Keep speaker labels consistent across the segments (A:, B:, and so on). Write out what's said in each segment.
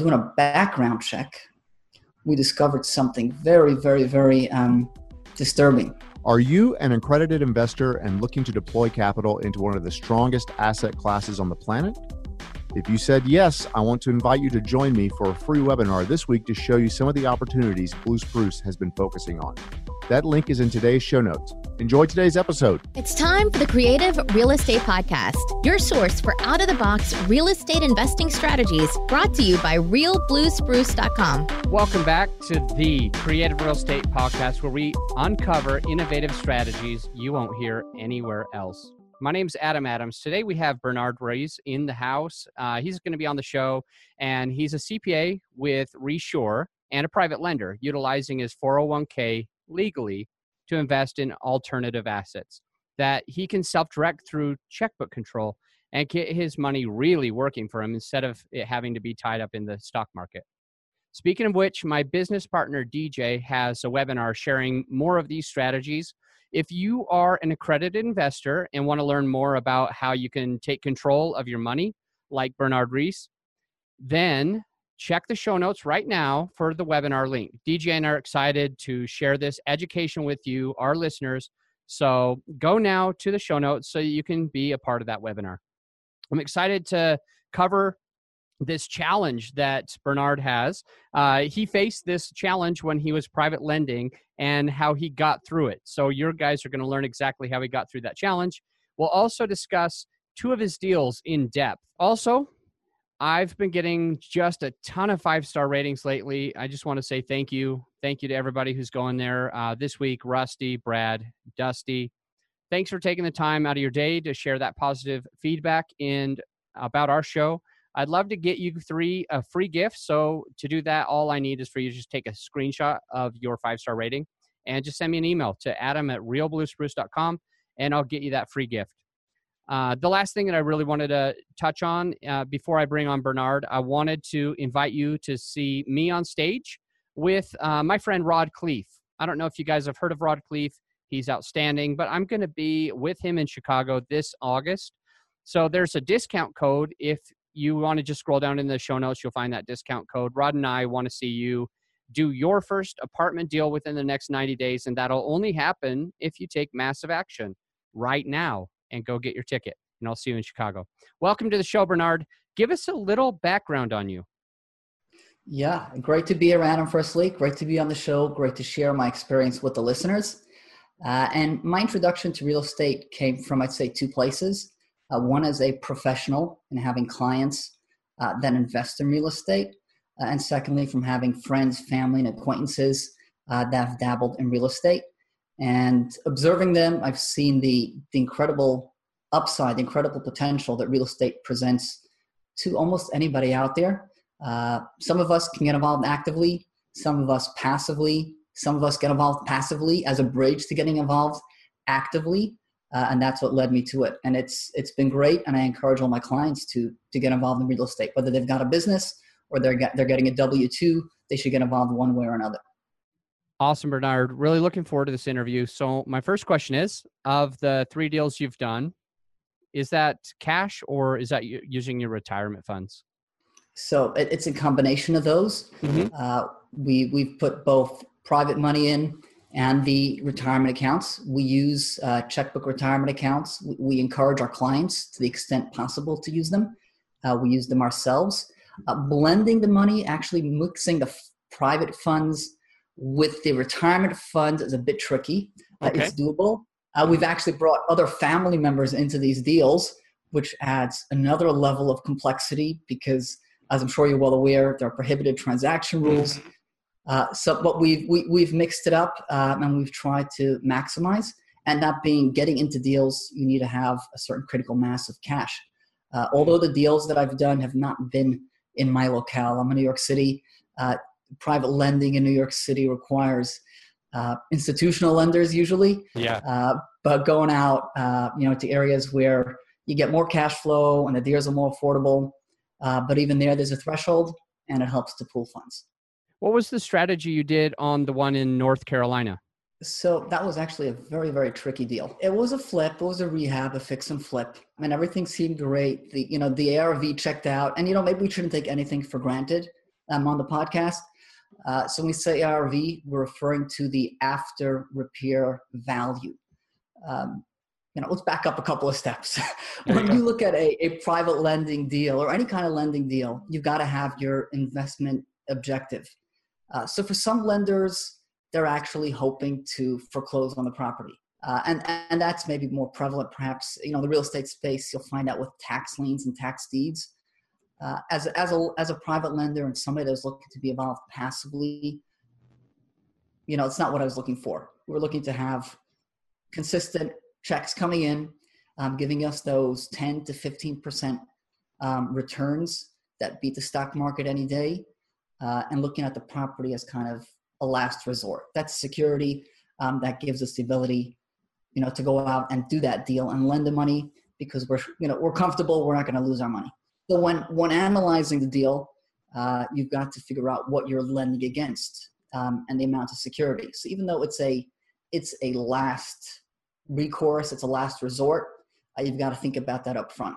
A: doing a background check, we discovered something very, very, very um, disturbing.
B: Are you an accredited investor and looking to deploy capital into one of the strongest asset classes on the planet? If you said yes, I want to invite you to join me for a free webinar this week to show you some of the opportunities Blue Spruce has been focusing on. That link is in today's show notes. Enjoy today's episode.
C: It's time for the Creative Real Estate Podcast, your source for out of the box real estate investing strategies brought to you by realbluespruce.com.
D: Welcome back to the Creative Real Estate Podcast, where we uncover innovative strategies you won't hear anywhere else. My name's Adam Adams. Today we have Bernard Rees in the house. Uh, he's going to be on the show, and he's a CPA with Resure and a private lender utilizing his 401k legally to invest in alternative assets that he can self direct through checkbook control and get his money really working for him instead of it having to be tied up in the stock market. Speaking of which, my business partner DJ has a webinar sharing more of these strategies. If you are an accredited investor and want to learn more about how you can take control of your money, like Bernard Rees, then check the show notes right now for the webinar link. DJ and I are excited to share this education with you, our listeners. So go now to the show notes so you can be a part of that webinar. I'm excited to cover this challenge that Bernard has. Uh, he faced this challenge when he was private lending and how he got through it. So, your guys are going to learn exactly how he got through that challenge. We'll also discuss two of his deals in depth. Also, I've been getting just a ton of five star ratings lately. I just want to say thank you. Thank you to everybody who's going there uh, this week Rusty, Brad, Dusty. Thanks for taking the time out of your day to share that positive feedback and about our show. I'd love to get you three a free gift. So to do that, all I need is for you to just take a screenshot of your five star rating and just send me an email to adam at realbluespruce.com and I'll get you that free gift. Uh, the last thing that I really wanted to touch on uh, before I bring on Bernard, I wanted to invite you to see me on stage with uh, my friend Rod Khleif. I don't know if you guys have heard of Rod Khleif. He's outstanding, but I'm going to be with him in Chicago this August. So there's a discount code. If you want to just scroll down in the show notes, you'll find that discount code. Rod and I want to see you do your first apartment deal within the next 90 days, and that'll only happen if you take massive action right now and go get your ticket. And I'll see you in Chicago. Welcome to the show, Bernard. Give us a little background on you.
A: Yeah, great to be around, him, firstly. Great to be on the show. Great to share my experience with the listeners. Uh, and my introduction to real estate came from, I'd say, two places. Uh, one as a professional and having clients uh, that invest in real estate. Uh, and secondly, from having friends, family, and acquaintances uh, that have dabbled in real estate. And observing them, I've seen the, the incredible upside, the incredible potential that real estate presents to almost anybody out there. Uh, some of us can get involved actively, some of us passively, some of us get involved passively as a bridge to getting involved actively. Uh, and that's what led me to it. And it's it's been great, and I encourage all my clients to to get involved in real estate, whether they've got a business or they're get, they're getting a W two. They should get involved one way or another.
D: Awesome, Bernard. Really looking forward to this interview. So, my first question is of the three deals you've done, is that cash or is that using your retirement funds?
A: So, it's a combination of those. Mm-hmm. Uh, we, we've put both private money in and the retirement accounts. We use uh, checkbook retirement accounts. We, we, encourage our clients to the extent possible to use them. Uh, we use them ourselves. Uh, blending the money, actually mixing the f- private funds with the retirement funds is a bit tricky. Uh, it's doable. Uh, we've actually brought other family members into these deals, which adds another level of complexity because, as I'm sure you're well aware, there are prohibited transaction rules. Mm-hmm. Uh, so, but we've we, have we have mixed it up um, and we've tried to maximize. And that being getting into deals, you need to have a certain critical mass of cash. Uh, although the deals that I've done have not been in my locale, I'm in New York City. Private lending in New York City requires uh, institutional lenders usually.
D: Yeah.
A: Uh, but going out, uh, you know, to areas where you get more cash flow and the deals are more affordable. Uh, but even there, there's a threshold, and it helps to pool funds.
D: What was the strategy you did on the one in North Carolina?
A: So that was actually a very, very tricky deal. It was a flip. It was a rehab, a fix and flip. I mean, everything seemed great. The, you know, the ARV checked out and, you know, maybe we shouldn't take anything for granted um, on the podcast. Uh, so when we say ARV, we're referring to the after repair value. Um, you know, let's back up a couple of steps. when you, you look at a, a private lending deal or any kind of lending deal, you've got to have your investment objective. Uh, so for some lenders, they're actually hoping to foreclose on the property. Uh, and, and that's maybe more prevalent, perhaps, you know, the real estate space, you'll find out with tax liens and tax deeds. Uh, as, as, a, as a private lender and somebody that's looking to be involved passively, you know, it's not what I was looking for. We're looking to have consistent checks coming in, um, giving us those 10 to 15% um, returns that beat the stock market any day, uh, and looking at the property as kind of a last resort. That's security um, that gives us the ability, you know, to go out and do that deal and lend the money because we're, you know, we're comfortable. We're not going to lose our money. So when when analyzing the deal, uh, you've got to figure out what you're lending against um, and the amount of security. So even though it's a it's a last recourse, it's a last resort, uh, you've got to think about that up front.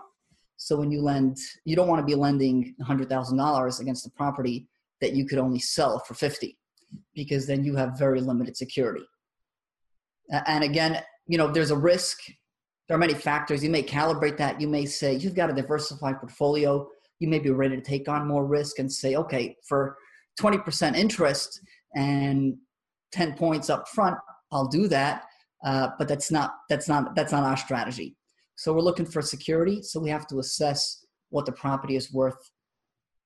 A: So when you lend, you don't want to be lending $100,000 against a property that you could only sell for 50 because then you have very limited security. And again, you know, there's a risk. There are many factors. You may calibrate that. You may say you've got a diversified portfolio. You may be ready to take on more risk and say, okay, for 20% interest and 10 points up front, I'll do that. Uh, but that's not that's not that's not our strategy. So we're looking for security. So we have to assess what the property is worth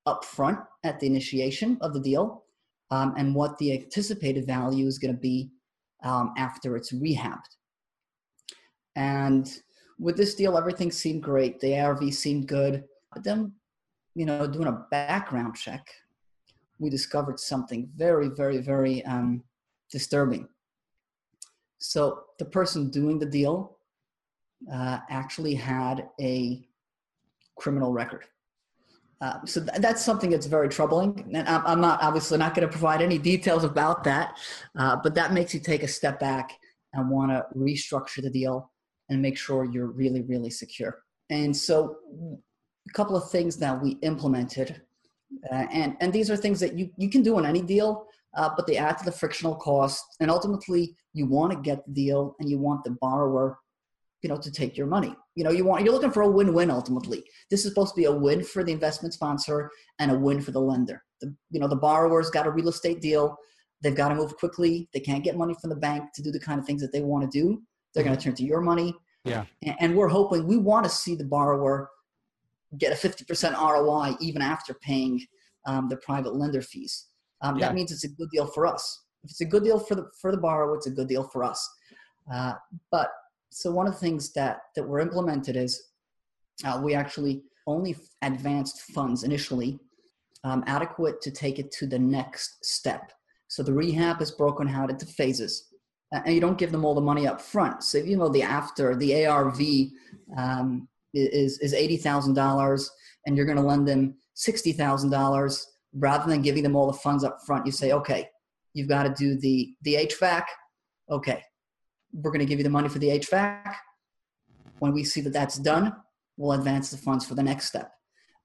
A: up front at the initiation of the deal, um, and what the anticipated value is going to be um, after it's rehabbed. And with this deal, everything seemed great. The ARV seemed good, but then, you know, doing a background check, we discovered something very, very, very um, disturbing. So the person doing the deal uh, actually had a criminal record. Uh, so th- that's something that's very troubling, and I'm, I'm not obviously not going to provide any details about that, uh, but that makes you take a step back and want to restructure the deal and make sure you're really, really secure. And so, a couple of things that we implemented, uh, and and these are things that you you can do on any deal, uh, but they add to the frictional cost. And ultimately, you want to get the deal and you want the borrower, you know, to take your money. You know, you want you're looking for a win-win. Ultimately, this is supposed to be a win for the investment sponsor and a win for the lender. The, you know, the borrower's got a real estate deal. They've got to move quickly. They can't get money from the bank to do the kind of things that they want to do. They're going to turn to your money.
D: Yeah.
A: And, and we're hoping we want to see the borrower get a 50% ROI even after paying um, the private lender fees um, yeah. that means it's a good deal for us. If it's a good deal for the for the borrower, it's a good deal for us. Uh, but so one of the things that that were implemented is uh, we actually only advanced funds initially um, adequate to take it to the next step. So the rehab is broken out into phases, and you don't give them all the money up front. So you know the after the ARV um, is is eighty thousand dollars, and you're going to lend them sixty thousand dollars rather than giving them all the funds up front, you say, okay, you've got to do the, the HVAC. Okay, we're going to give you the money for the HVAC. When we see that that's done, we'll advance the funds for the next step.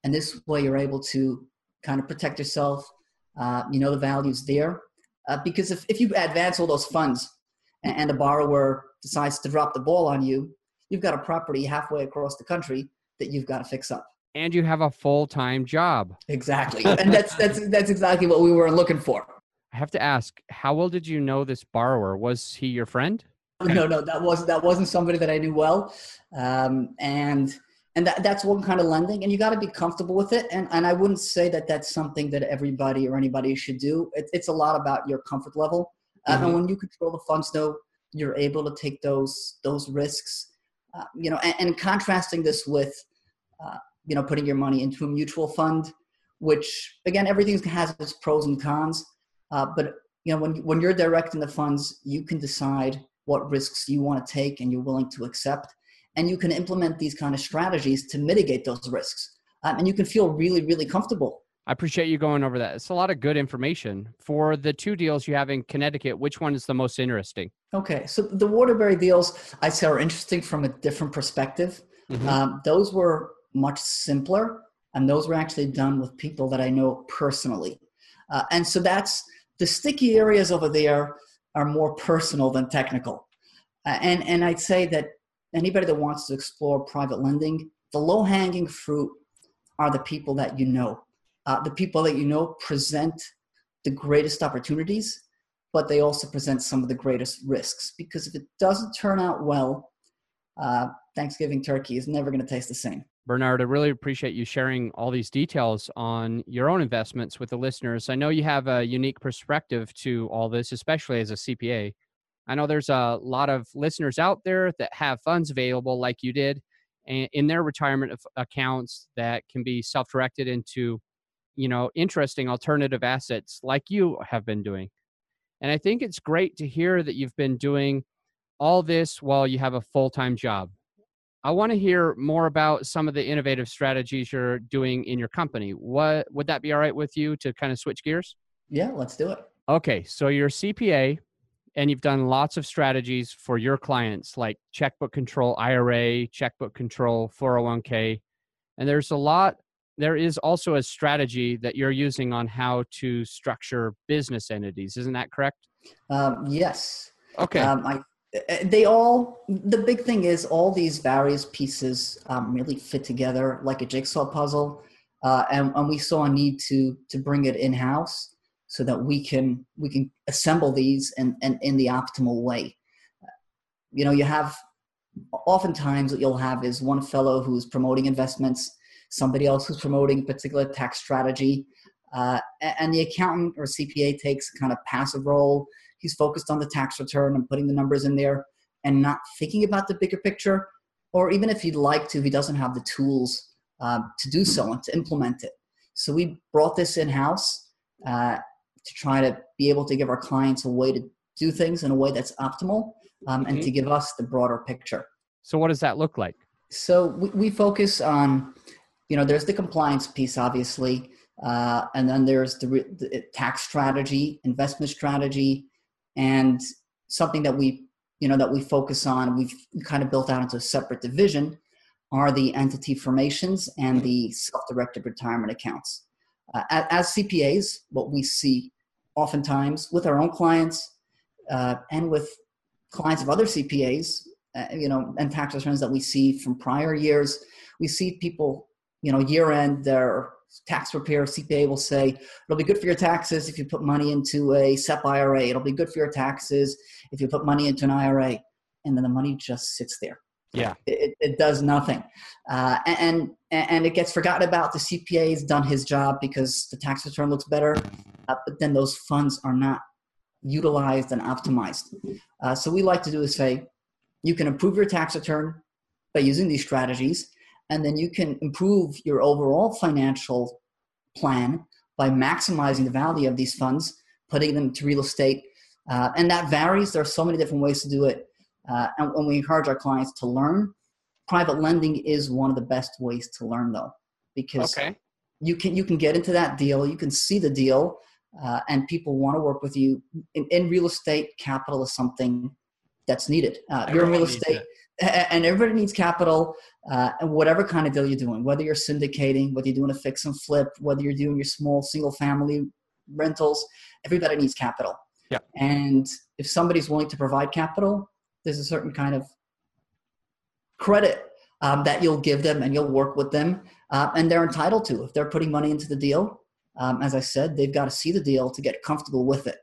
A: And this way you're able to kind of protect yourself. Uh, you know the value's there. Uh, because if, if you advance all those funds and, the borrower decides to drop the ball on you, you've got a property halfway across the country that you've got to fix up
D: and you have a full-time job.
A: Exactly. and that's that's that's exactly what we were looking for.
D: I have to ask, how well did you know this borrower? Was he your friend?
A: No, no, that was that wasn't somebody that I knew well. Um, and and that, that's one kind of lending and you got to be comfortable with it and, and i wouldn't say that that's something that everybody or anybody should do it, it's a lot about your comfort level mm-hmm. and when you control the funds though you're able to take those those risks. Uh, you know and, and, contrasting this with uh, you know putting your money into a mutual fund which again everything has its pros and cons. Uh, but you know when, when you're directing the funds you can decide what risks you want to take and you're willing to accept. And you can implement these kind of strategies to mitigate those risks. Um, and you can feel really really comfortable
D: i appreciate you going over that it's a lot of good information for the two deals you have in connecticut which one is the most interesting
A: okay so the waterbury deals i say are interesting from a different perspective mm-hmm. um, those were much simpler. And those were actually done with people that I know personally. Uh, and so that's the sticky areas over there are more personal than technical. Uh, and, and I'd say that anybody that wants to explore private lending, the low hanging fruit are the people that you know. Uh, the people that you know present the greatest opportunities, but they also present some of the greatest risks because if it doesn't turn out well, uh, Thanksgiving turkey is never going to taste the same.
D: Bernard, I really appreciate you sharing all these details on your own investments with the listeners. I know you have a unique perspective to all this, especially as a CPA. I know there's a lot of listeners out there that have funds available, like you did, in their retirement accounts that can be self-directed into, you know, interesting alternative assets, like you have been doing. And I think it's great to hear that you've been doing all this while you have a full-time job I want to hear more about some of the innovative strategies you're doing in your company. What would that be all right with you to kind of switch gears?
A: Yeah, let's do it.
D: Okay, so you're a CPA and you've done lots of strategies for your clients like checkbook control IRA, checkbook control 401k. And there's a lot there is also a strategy that you're using on how to structure business entities. Isn't that correct?
A: Um, yes.
D: Okay. Um,
A: I uh, they all the big thing is all these various pieces um, really fit together like a jigsaw puzzle uh, and, and we saw a need to to bring it in house so that we can we can assemble these and and in the optimal way you know you have oftentimes what you'll have is one fellow who's promoting investments somebody else who's promoting a particular tax strategy uh, and the accountant or cpa takes a kind of passive role he's focused on the tax return and putting the numbers in there and not thinking about the bigger picture. Or even if he'd like to, he doesn't have the tools um, to do so and to implement it. So we brought this in house uh, to try to be able to give our clients a way to do things in a way that's optimal um, and mm-hmm. to give us the broader picture.
D: So, what does that look like?
A: So, we, we focus on, you know, there's the compliance piece, obviously, uh, and then there's the, the tax strategy, investment strategy, and something that we you know that we focus on we've kind of built out into a separate division are the entity formations and the self-directed retirement accounts. Uh, as cpas what we see oftentimes with our own clients uh, and with clients of other cpas uh, you know and tax returns that we see from prior years we see people you know year end they're tax preparer CPA will say it'll be good for your taxes if you put money into a SEP IRA. It'll be good for your taxes if you put money into an IRA, and then the money just sits there.
D: Yeah,
A: it, it does nothing, uh, and and it gets forgotten about. The CPA has done his job because the tax return looks better, uh, but then those funds are not utilized and optimized. Uh, so we like to do is say you can improve your tax return by using these strategies and then you can improve your overall financial plan by maximizing the value of these funds, putting them to real estate. Uh, and that varies. There are so many different ways to do it. Uh, and when we encourage our clients to learn, private lending is one of the best ways to learn, though, because
D: okay.
A: you can you can get into that deal, you can see the deal, uh, and people want to work with you. In, in, real estate, capital is something that's needed. Uh, you're in real estate and everybody needs capital uh, and whatever kind of deal you're doing whether you're syndicating whether you're doing a fix and flip whether you're doing your small single family rentals everybody needs capital.
D: Yeah.
A: and if somebody's willing to provide capital there's a certain kind of credit um, that you'll give them and you'll work with them uh, and they're entitled to. If they're putting money into the deal um, as i said they've got to see the deal to get comfortable with it.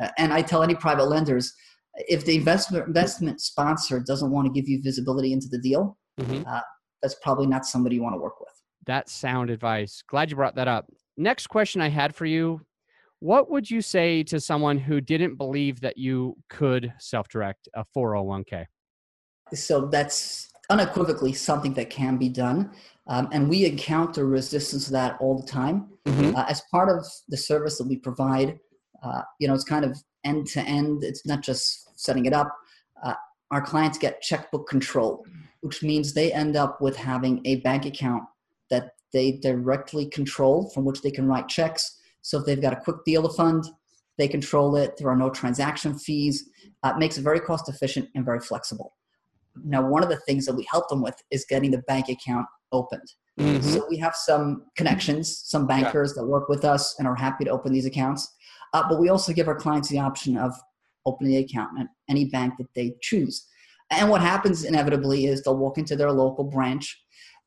A: Uh, and i tell any private lenders if the investment investment sponsor doesn't want to give you visibility into the deal, mm-hmm. uh, that's probably not somebody you want to work with.
D: That's sound advice. Glad you brought that up. Next question I had for you What would you say to someone who didn't believe that you could self direct a 401k?
A: So that's unequivocally something that can be done. Um, and we encounter resistance to that all the time. Mm-hmm. Uh, as part of the service that we provide, uh, you know, it's kind of end to end. It's not just setting it up. Uh, our clients get checkbook control, which means they end up with having a bank account that they directly control from which they can write checks. So if they've got a quick deal to fund, they control it. There are no transaction fees. Uh, it makes it very cost efficient and very flexible. Now, one of the things that we help them with is getting the bank account opened.
D: Mhm.
A: So we have some connections, some bankers that work with us and are happy to open these accounts. Uh, but we also give our clients the option of opening the account at any bank that they choose. And what happens inevitably is they'll walk into their local branch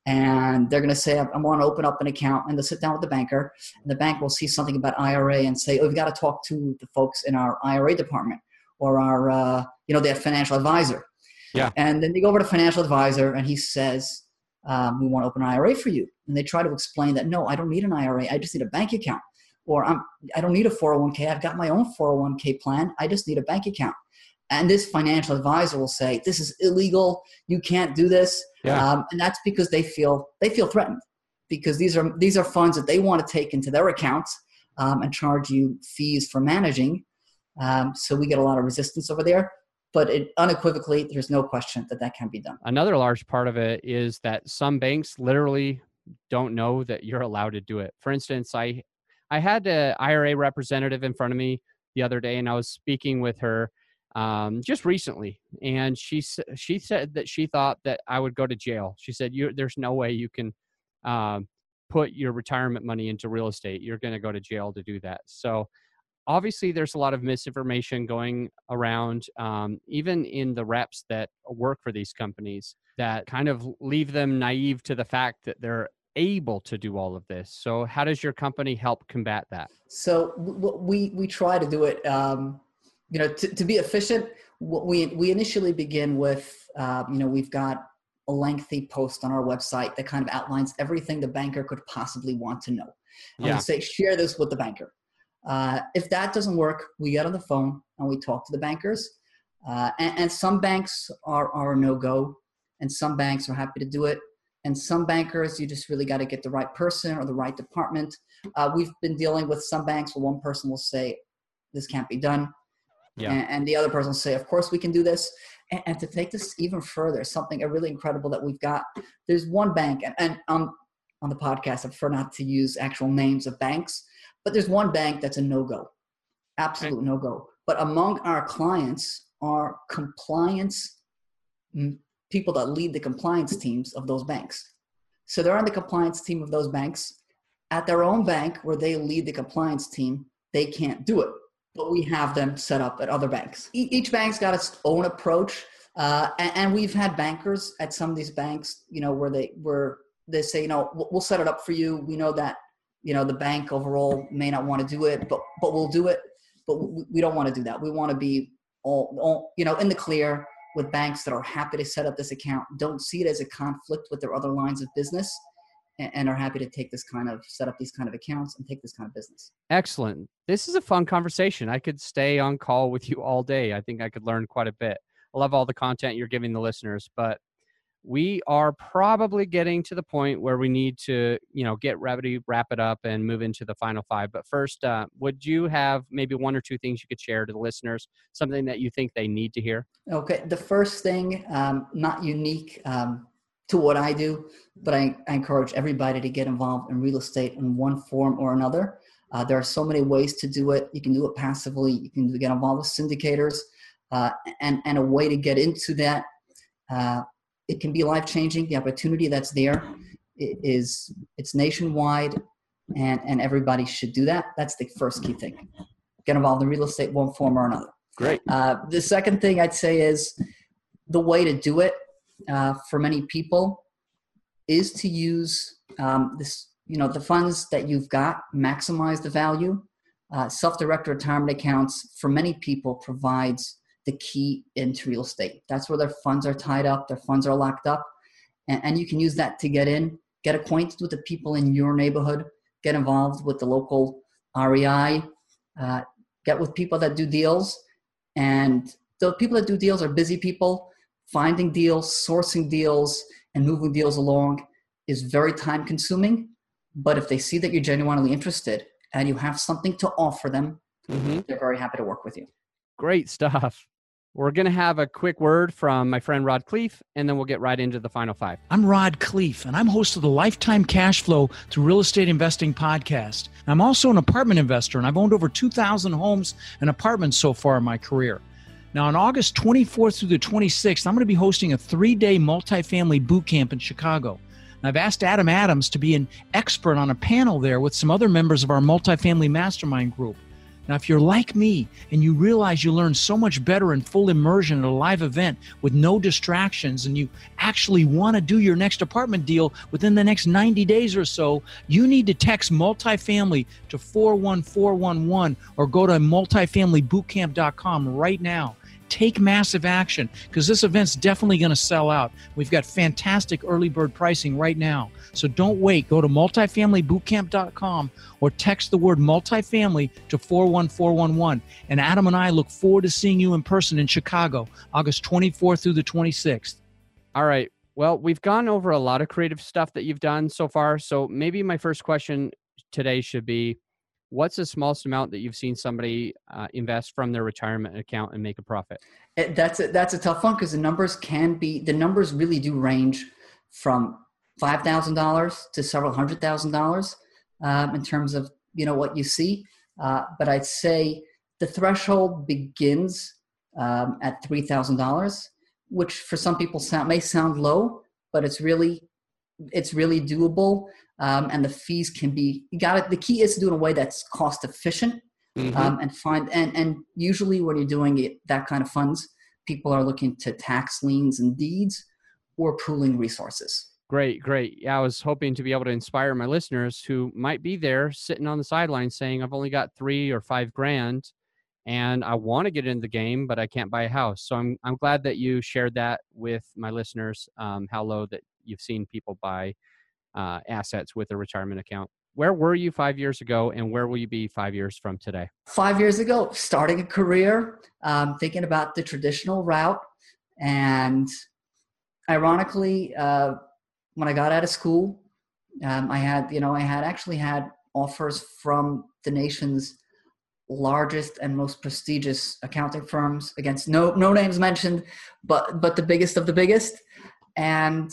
A: and they're going to say, I want to open up an account. And they'll sit down with the banker. And the bank will see something about IRA and say, Oh, we've got to talk to the folks in our IRA department or our, uh, you know, their financial advisor.
D: Yeah.
A: And then they go over to financial advisor and he says, um, We want to open an IRA for you. And they try to explain that, No, I don't need an IRA. I just need a bank account. Or I'm, I don't need a 401k. I've got my own 401k plan. I just need a bank account. And this financial advisor will say, "This is illegal. You can't do this."
D: Yeah.
A: Um, and that's because they feel they feel threatened because these are these are funds that they want to take into their accounts um, and charge you fees for managing. Um, so we get a lot of resistance over there. But it, unequivocally, there's no question that that can be done.
D: Another large part of it is that some banks literally don't know that you're allowed to do it. For instance, I I had an IRA representative in front of me the other day, and I was speaking with her um, just recently, and she she said that she thought that I would go to jail. She said, "You there's no way you can um, put your retirement money into real estate. You're going to go to jail to do that." So obviously there's a lot of misinformation going around um, even in the reps that work for these companies that kind of leave them naive to the fact that they're able to do all of this so how does your company help combat that
A: So we we try to do it. Um, you know, to, to be efficient, we we initially begin with. Uh, you know, we've got a lengthy post on our website that kind of outlines everything the banker could possibly want to know. And
D: Yeah.
A: we say share this with the banker. Uh, if that doesn't work, we get on the phone and we talk to the bankers. Uh, and, and some banks are are no go, and some banks are happy to do it. And some bankers, you just really got to get the right person or the right department. Uh, we've been dealing with some banks where one person will say, "This can't be done,"
D: Yeah.
A: and, and the other person will say, "Of course we can do this." And, and to take this even further, something really incredible that we've got. There's one bank, and, and um, on the podcast, I prefer not to use actual names of banks, but there's one bank that's a no-go, absolute no-go. But among our clients are compliance people that lead the compliance teams of those banks. So they're on the compliance team of those banks. At their own bank, where they lead the compliance team, they can't do it. But we have them set up at other banks. E- Each bank's got its own approach, uh, and, and we've had bankers at some of these banks, you know, where they where they say, you know, we'll, set it up for you. We know that, you know, the bank overall may not want to do it, but but we'll do it. But we, we don't want to do that. We want to be all, all, you know, in the clear with banks that are happy to set up this account, don't see it as a conflict with their other lines of business, and, are happy to take this kind of set up these kind of accounts and take this kind of business.
D: excellent. This is a fun conversation. I could stay on call with you all day. I think i could learn quite a bit. I love all the content you're giving the listeners but we are probably getting to the point where we need to you know get ready wrap it up and move into the final five but first uh, would you have maybe one or two things you could share to the listeners something that you think they need to hear
A: Okay, the first thing, um, not unique um, to what I do, but I, I encourage everybody to get involved in real estate in one form or another. Uh, there are so many ways to do it. You can do it passively. You can get involved with syndicators, uh, and and a way to get into that. Uh, it can be life changing. The opportunity that's there i- is it's nationwide, and and everybody should do that. That's the first key thing. Get involved in real estate, one form or another.
D: great
A: Uh, the second thing I'd say is the way to do it uh, for many people is to use um, this, you know, the funds that you've got, maximize the value. Uh, self-directed retirement accounts for many people provides the key into real estate. That's where their funds are tied up, their funds are locked up, and, and you can use that to get in, get acquainted with the people in your neighborhood, get involved with the local REI, uh, get with people that do deals, and the people that do deals are busy people. Finding deals, sourcing deals, and moving deals along is very time consuming. But if they see that you're genuinely interested and you have something to offer them,
D: mm-hmm.
A: they're very happy to work with you.
D: Great stuff. We're going to have a quick word from my friend Rod Khleif, and then we'll get right into the final five.
E: I'm Rod Khleif, and I'm host of the Lifetime Cash Flow through Real Estate Investing podcast. I'm also an apartment investor, and I've owned over 2,000 homes and apartments so far in my career. Now, on August 24th through the 26th, I'm going to be hosting a three day multifamily boot camp in Chicago. And I've asked Adam Adams to be an expert on a panel there with some other members of our multifamily mastermind group. Now, if you're like me and you realize you learn so much better in full immersion at a live event with no distractions, and you actually want to do your next apartment deal within the next 90 days or so, you need to text multifamily to 41411 or go to multifamilybootcamp.com right now take massive action because this event's definitely going to sell out. We've got fantastic early bird pricing right now. So don't wait. Go to multifamilybootcamp.com or text the word multifamily to 41411. And Adam and I look forward to seeing you in person in Chicago, August 24th through the 26th.
D: All right. Well, we've gone over a lot of creative stuff that you've done so far. So maybe my first question today should be what's the smallest amount that you've seen somebody uh, invest from their retirement account and make a profit?
A: It, eh, that's a, that's a tough one because the numbers can be the numbers really do range from five thousand dollars to several hundred thousand dollars um, in terms of you know what you see. Uh, but I'd say the threshold begins um, at three thousand dollars, which for some people sound, may sound low, but it's really it's really doable um, and the fees can be you got it the key is to do it in a way that's cost efficient mm-hmm. um, and find and and usually when you're doing it that kind of funds people are looking to tax liens and deeds or pooling resources.
D: Great great. Yeah i was hoping to be able to inspire my listeners who might be there sitting on the sidelines saying i've only got three or five grand and i want to get into the game but i can't buy a house. So i'm, I'm glad that you shared that with my listeners um, how low that you've seen people buy uh, assets with a retirement account. Where were you five years ago, and where will you be five years from today?
A: Five years ago, starting a career, um, thinking about the traditional route, and ironically, uh, when I got out of school, um, I had, you know, I had actually had offers from the nation's largest and most prestigious accounting firms against no no names mentioned but but the biggest of the biggest and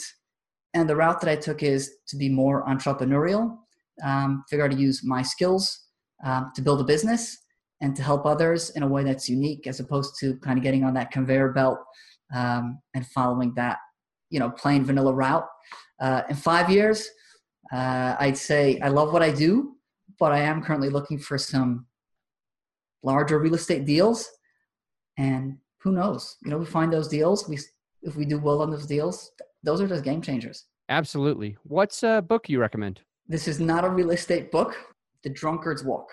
A: and the route that I took is to be more entrepreneurial, um, figure out to use my skills um, to build a business and to help others in a way that's unique as opposed to kind of getting on that conveyor belt um, and following that, you know, plain vanilla route. Uh, in five years, uh, I'd say I love what I do, but I am currently looking for some larger real estate deals. And who knows? You know, we find those deals. We if we do well on those deals, those are just game changers.
D: Absolutely. What's a book you recommend?
A: This is not a real estate book. The Drunkard's Walk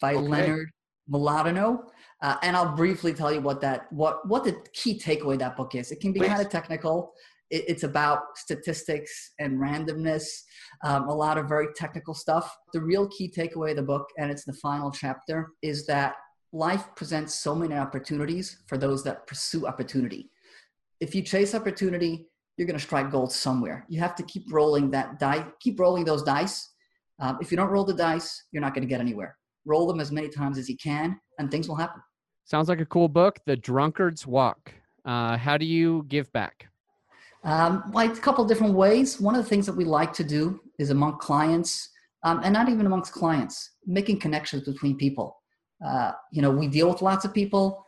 A: by okay. Leonard Mlodinow. Uh, and I'll briefly tell you what that what what the key takeaway that book is. It can be kind of technical. It, it's about statistics and randomness, um, a lot of very technical stuff. The real key takeaway of the book, and it's the final chapter, is that life presents so many opportunities for those that pursue opportunity. If you chase opportunity, you're going to strike gold somewhere. You have to keep rolling that die, keep rolling those dice. Um, if you don't roll the dice, you're not going to get anywhere. Roll them as many times as you can, and things will happen.
D: Sounds like a cool book, The Drunkard's Walk. Uh, how do you give back?
A: Um, like a couple different ways. One of the things that we like to do is among clients, um, and not even amongst clients, making connections between people. Uh, you know, we deal with lots of people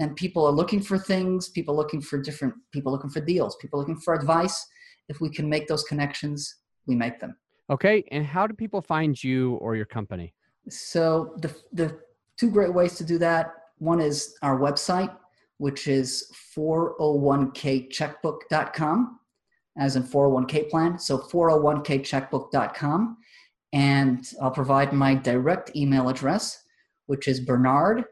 A: and people are looking for things people looking for different people looking for deals people looking for advice. If we can make those connections we make them.
D: Okay and how do people find you or your company?
A: So the the two great ways to do that one is our website which is 401kcheckbook.com as in 401k plan. So 401kcheckbook.com and i'll provide my direct email address which is bernard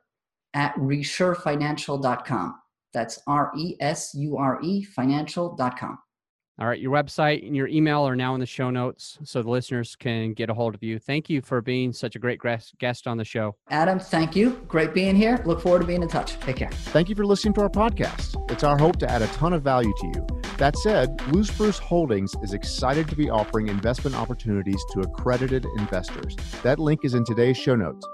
A: at resurefinancial.com. That's R E S U R E financial.com.
D: All right. Your website and your email are now in the show notes so the listeners can get a hold of you. Thank you for being such a great guest on the show.
A: Adam, thank you. Great being here. Look forward to being in touch. Take care.
B: Thank you for listening to our podcast. It's our hope to add a ton of value to you. That said, Blue Spruce Holdings is excited to be offering investment opportunities to accredited investors. That link is in today's show notes.